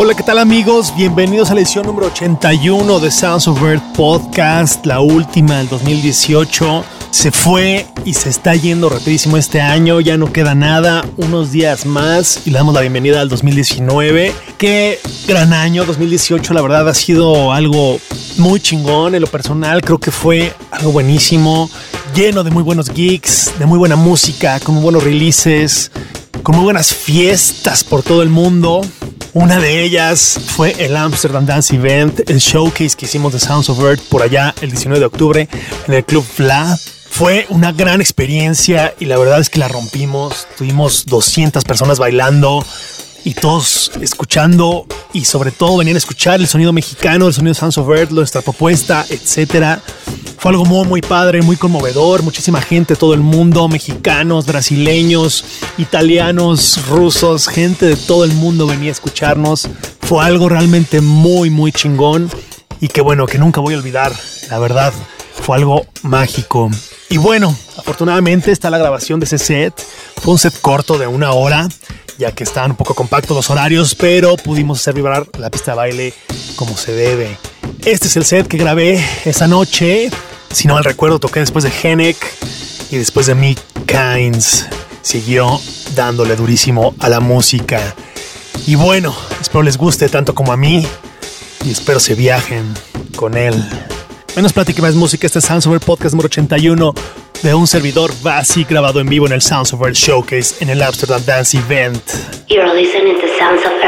Hola, ¿qué tal amigos? Bienvenidos a la edición número 81 de Sounds of Earth Podcast, la última del 2018. Se fue y se está yendo rapidísimo este año, ya no queda nada, unos días más y le damos la bienvenida al 2019. Qué gran año 2018, la verdad ha sido algo muy chingón en lo personal, creo que fue algo buenísimo, lleno de muy buenos geeks, de muy buena música, con muy buenos releases, con muy buenas fiestas por todo el mundo. Una de ellas fue el Amsterdam Dance Event, el showcase que hicimos de Sounds of Earth por allá el 19 de octubre en el Club Fla. Fue una gran experiencia y la verdad es que la rompimos. Tuvimos 200 personas bailando y todos escuchando y sobre todo venían a escuchar el sonido mexicano, el sonido de Sounds of nuestra propuesta, etcétera. Fue algo muy, muy padre, muy conmovedor. Muchísima gente, todo el mundo, mexicanos, brasileños, italianos, rusos, gente de todo el mundo venía a escucharnos. Fue algo realmente muy, muy chingón y que bueno, que nunca voy a olvidar. La verdad, fue algo mágico. Y bueno, afortunadamente está la grabación de ese set. Fue un set corto de una hora, ya que estaban un poco compactos los horarios, pero pudimos hacer vibrar la pista de baile como se debe. Este es el set que grabé esa noche. Si no mal recuerdo, toqué después de Henek y después de Mick Kynes. Siguió dándole durísimo a la música. Y bueno, espero les guste tanto como a mí y espero se viajen con él. Menos plática más música, este es Sounds Over Podcast número 81 de un servidor básico grabado en vivo en el Sounds of Earth Showcase en el Amsterdam Dance Event. You're listening to Sounds of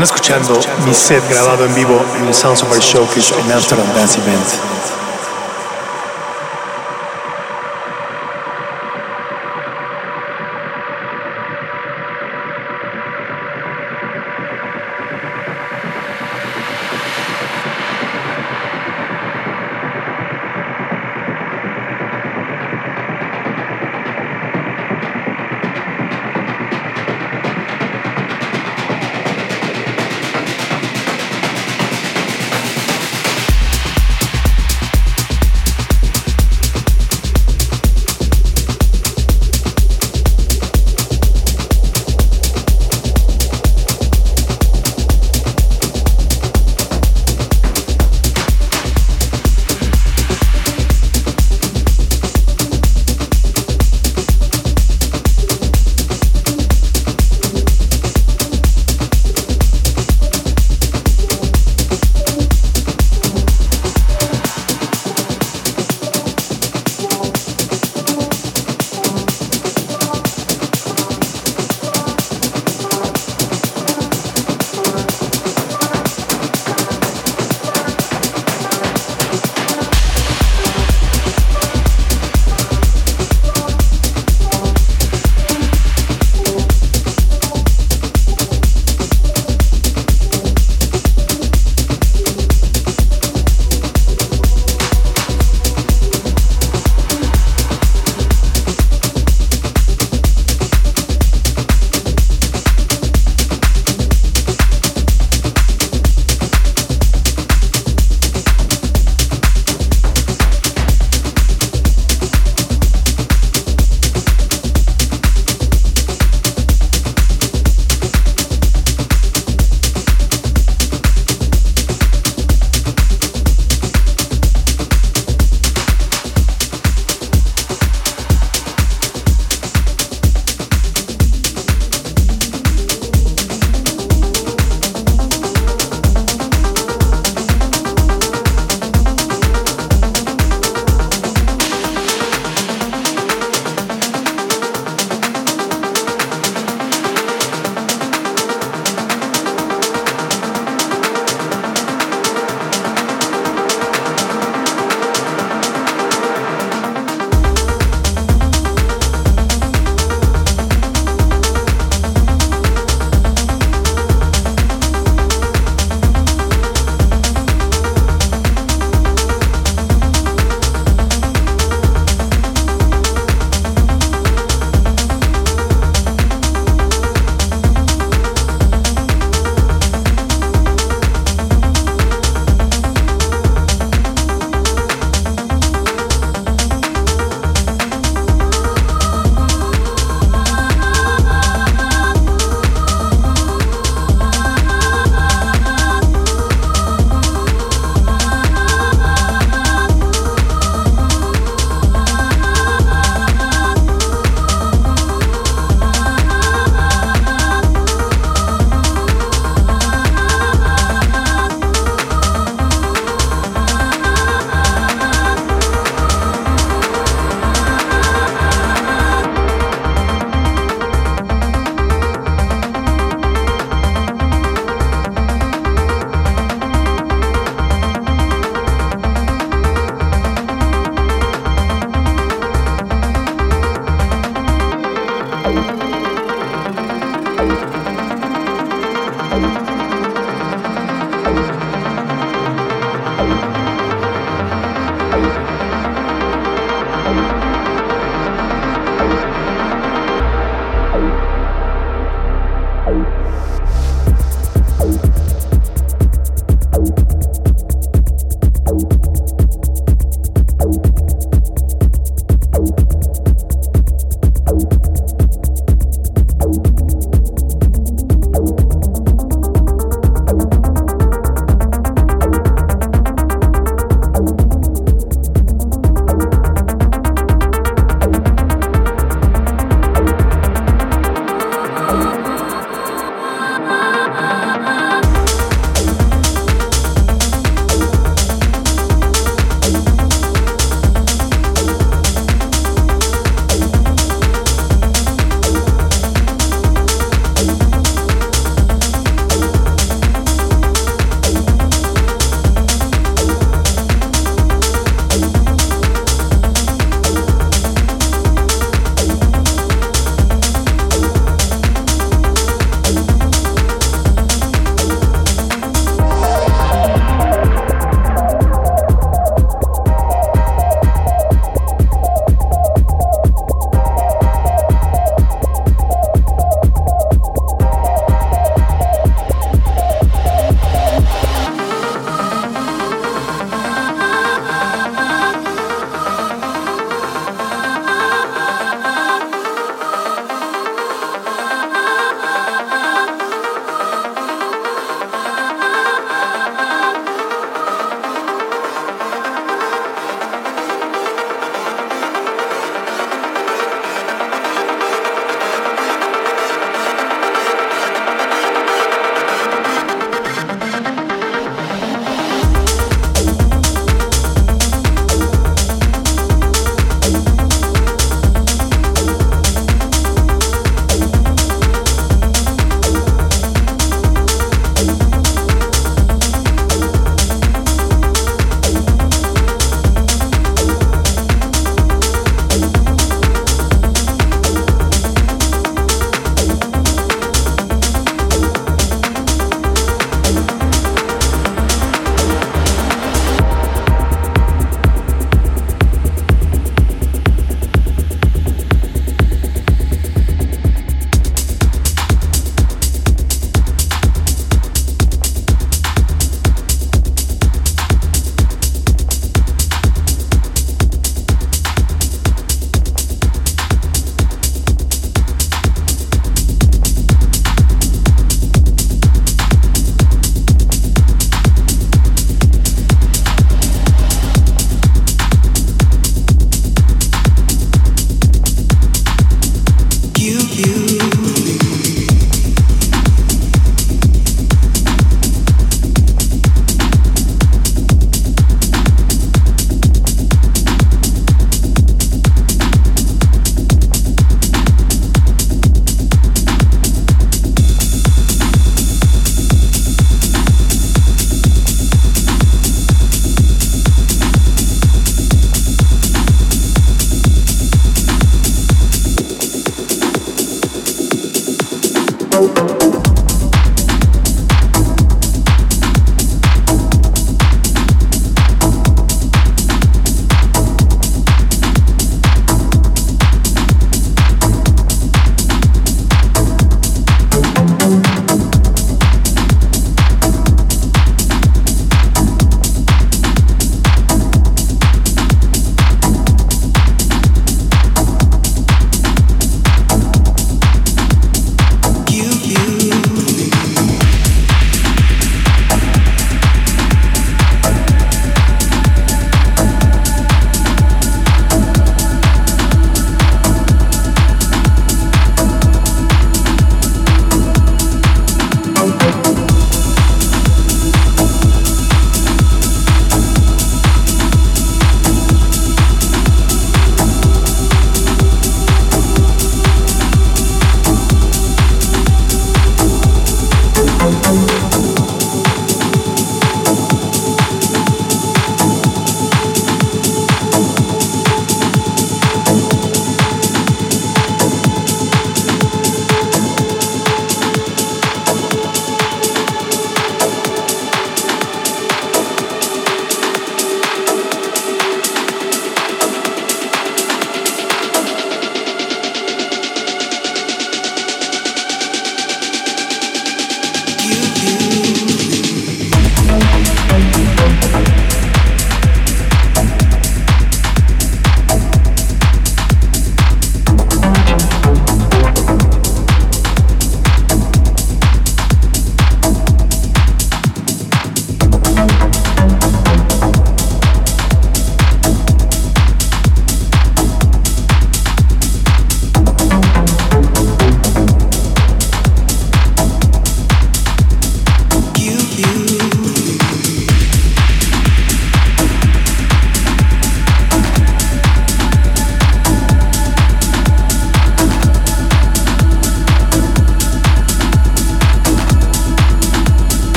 Están escuchando mi set grabado en vivo en el Sounds of Our Showcase en Amsterdam Dance Event.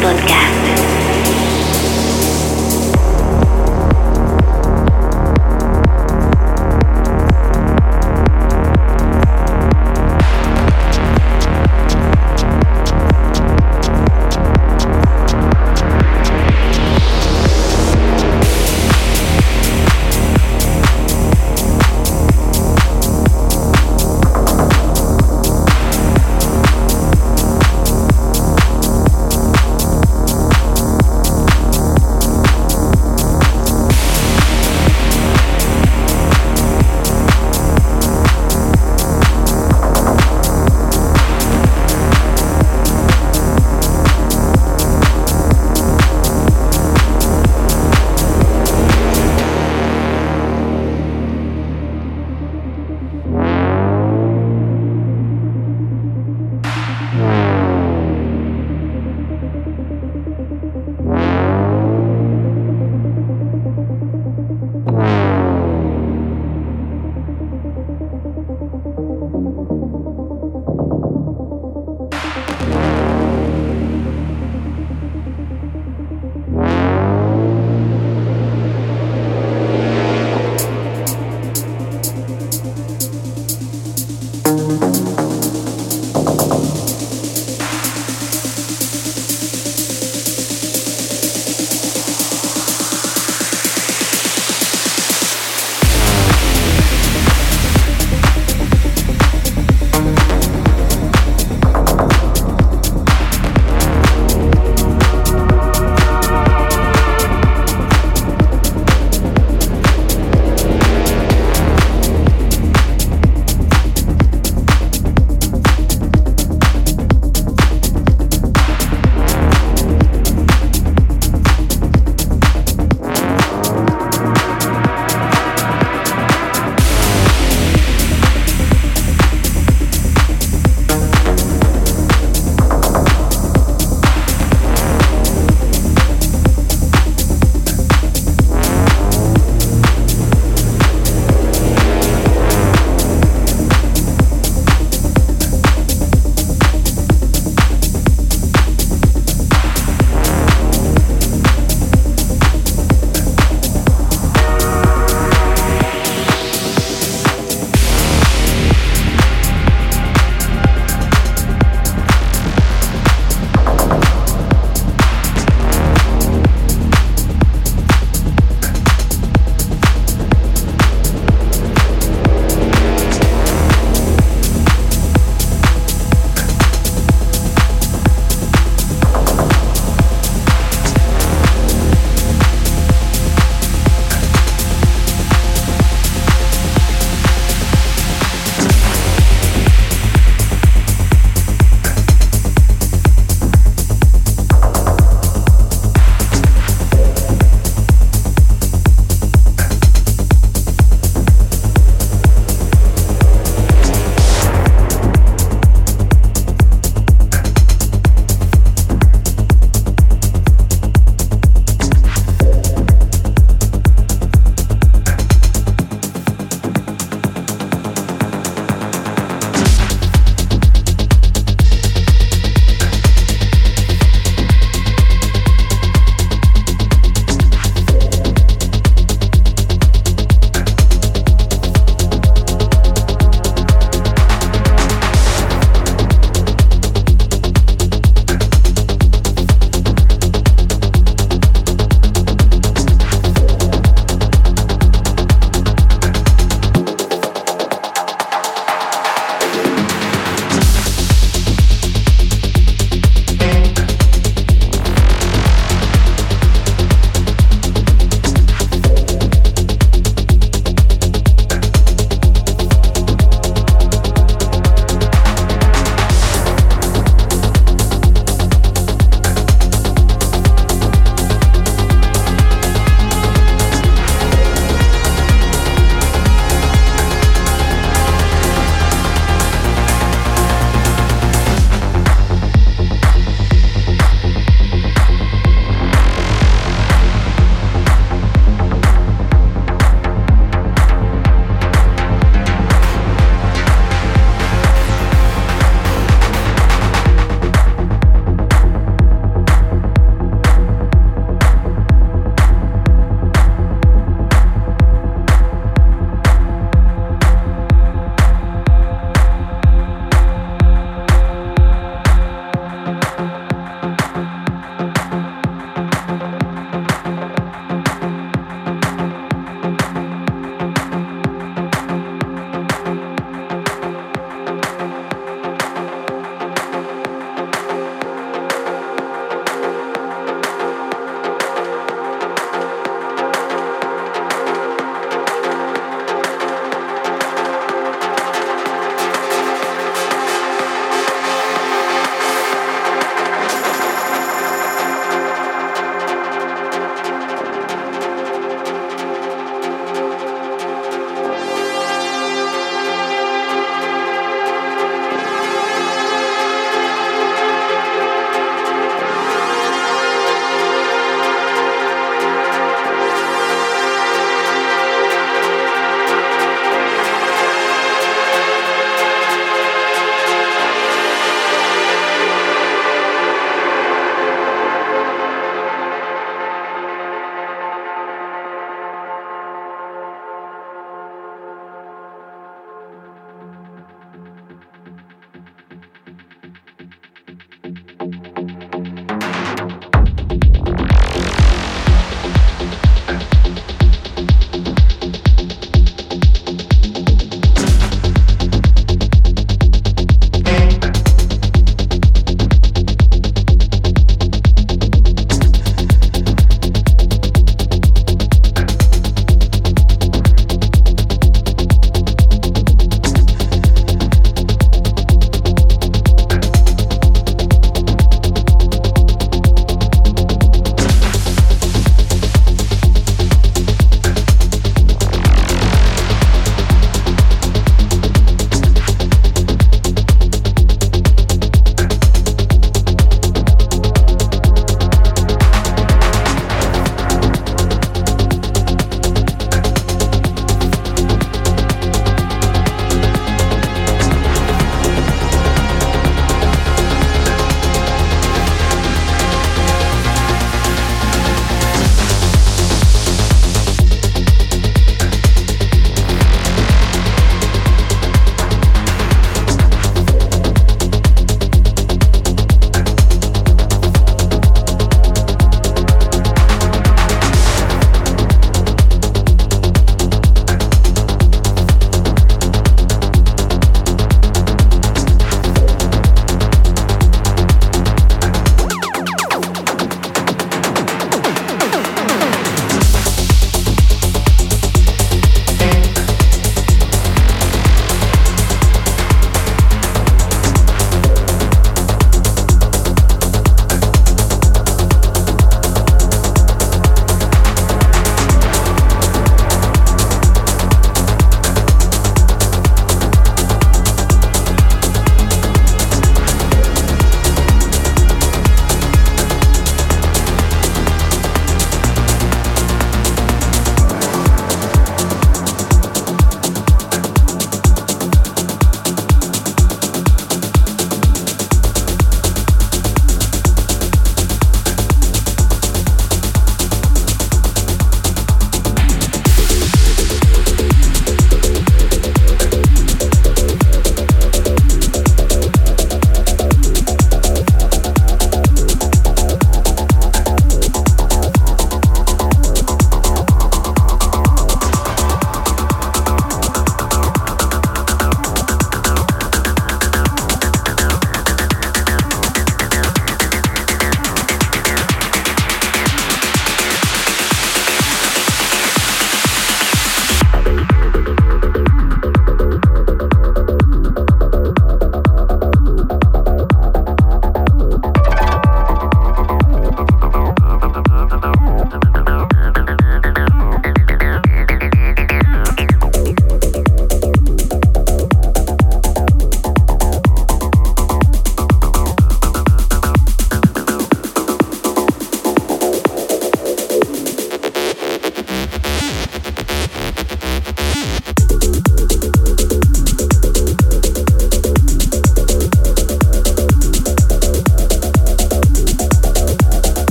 Podcast.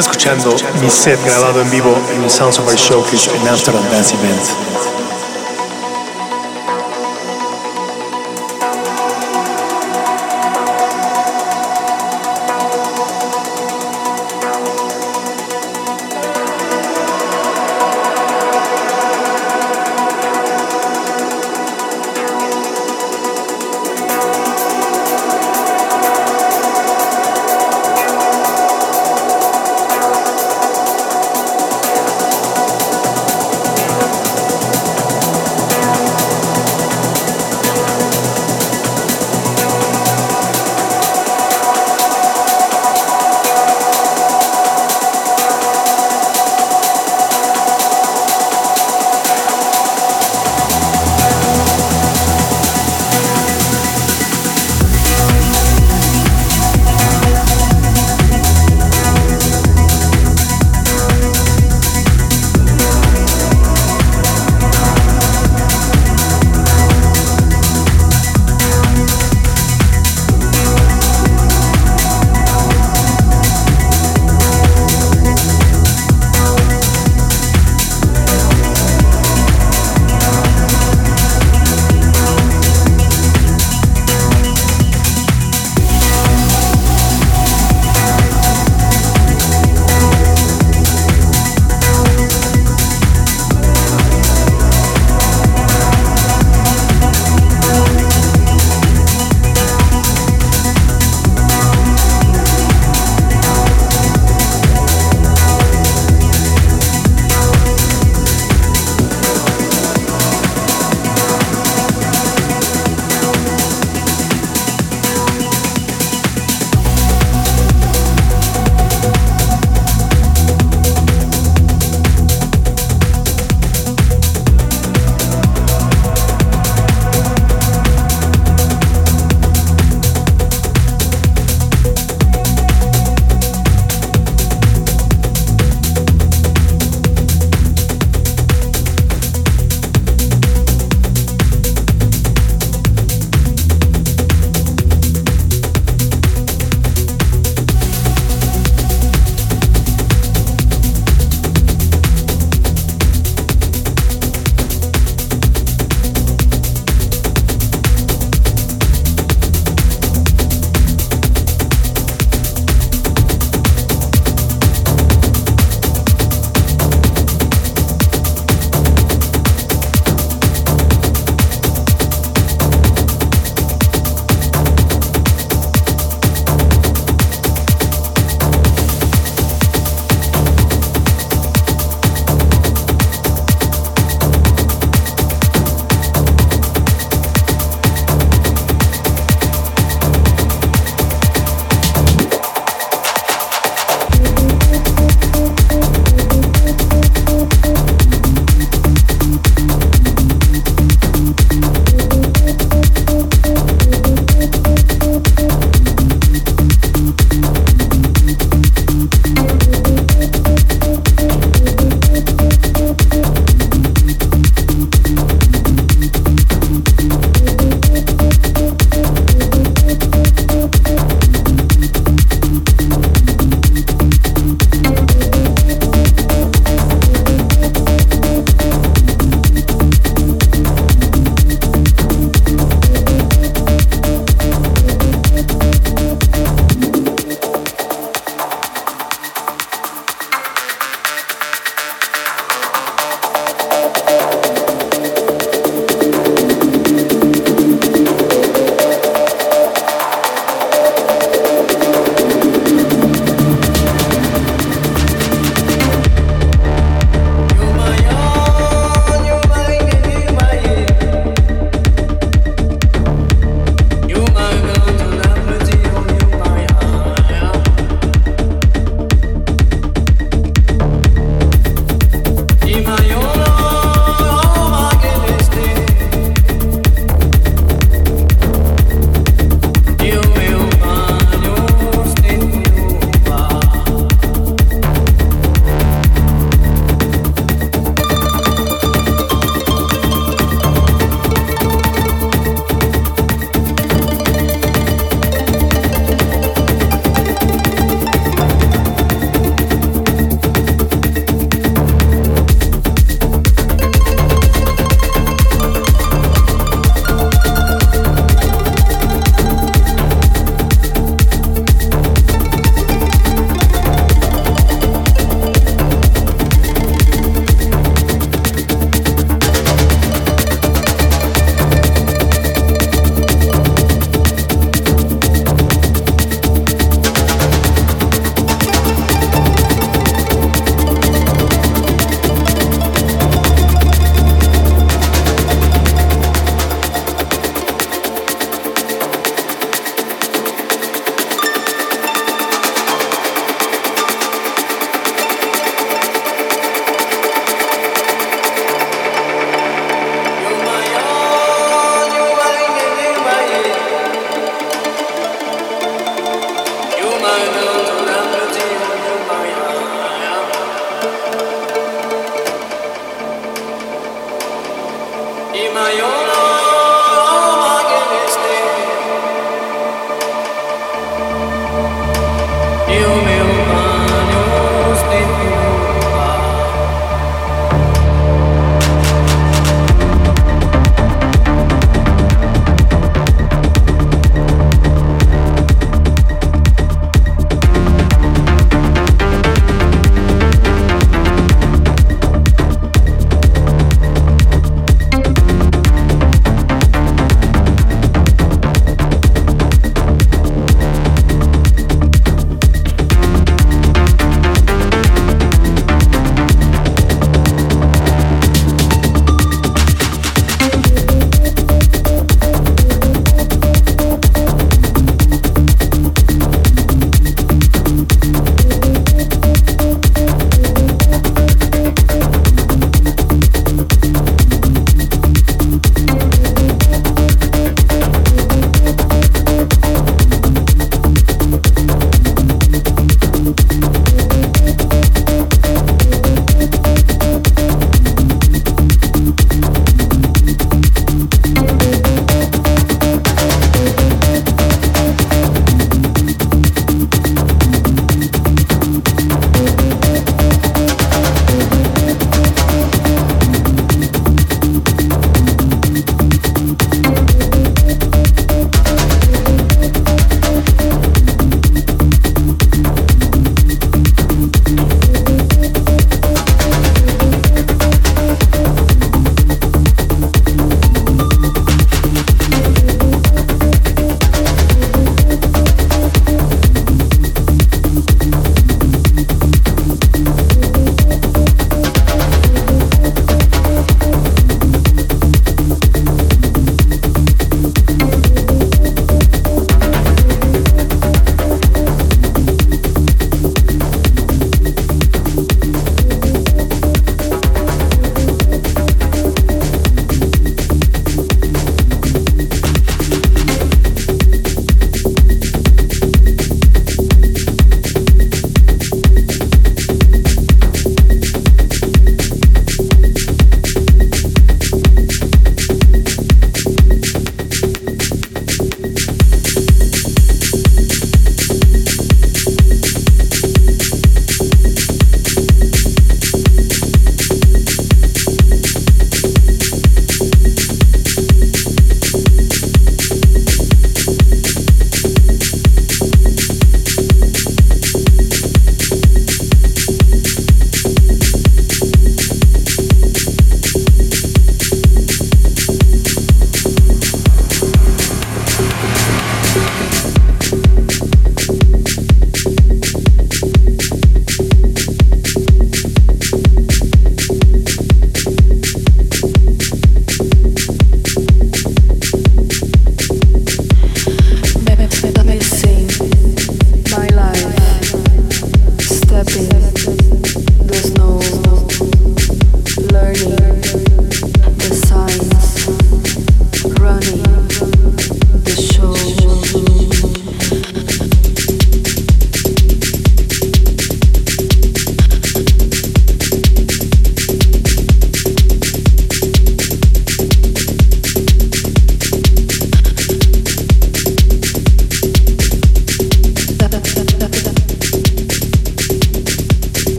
Escuchando mi set grabado en vivo en el Sounds of Our Showcase en Amsterdam Dance Event.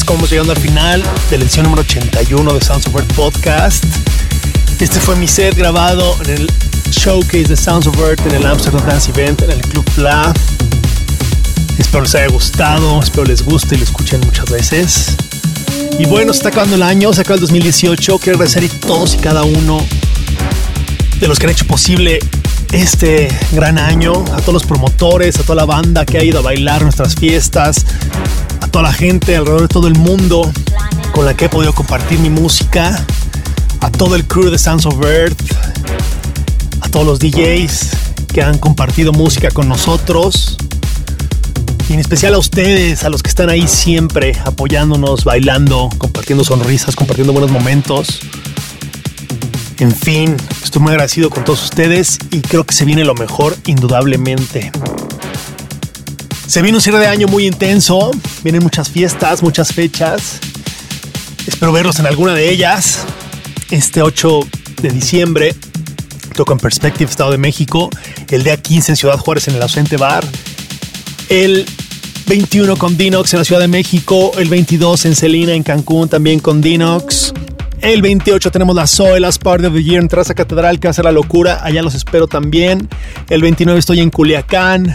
Es como llegando al final de la edición número 81 de Sounds of Earth Podcast. Este fue mi set grabado en el showcase de Sounds of Earth en el Amsterdam Dance Event en el Club Fla. Espero les haya gustado, espero les guste y lo escuchen muchas veces. Y bueno, se está acabando el año, se acaba el 2018. Quiero agradecer a todos y cada uno de los que han hecho posible este gran año, a todos los promotores, a toda la banda que ha ido a bailar nuestras fiestas, a toda la gente alrededor de todo el mundo con la que he podido compartir mi música, a todo el crew de Sounds of Earth, a todos los DJs que han compartido música con nosotros. Y en especial a ustedes, a los que están ahí siempre apoyándonos, bailando, compartiendo sonrisas, compartiendo buenos momentos. En fin, estoy muy agradecido con todos ustedes y creo que se viene lo mejor, indudablemente. Se viene un cierre de año muy intenso, vienen muchas fiestas, muchas fechas. Espero verlos en alguna de ellas. Este 8 de diciembre toco en Perspective, Estado de México. El día 15 en Ciudad Juárez en el Ausente Bar. El 21 con Dinox en la Ciudad de México. El 22 en Celina, en Cancún, también con Dinox. El 28 tenemos la Zoe, las Part of the Year en Traza Catedral, que ser la locura. Allá los espero también. El 29 estoy en Culiacán.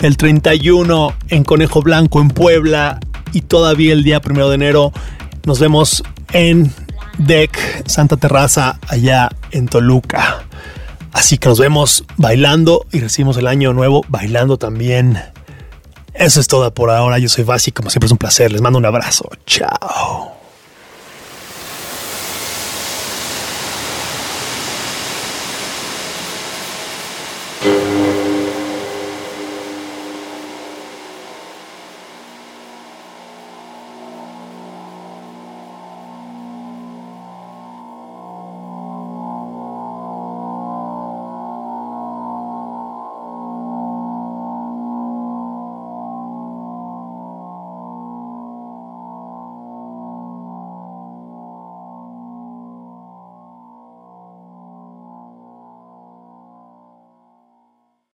El 31 en Conejo Blanco, en Puebla. Y todavía el día 1 de enero nos vemos en Deck Santa Terraza, allá en Toluca. Así que nos vemos bailando y recibimos el año nuevo bailando también. Eso es todo por ahora. Yo soy Basi, como siempre es un placer. Les mando un abrazo. Chao.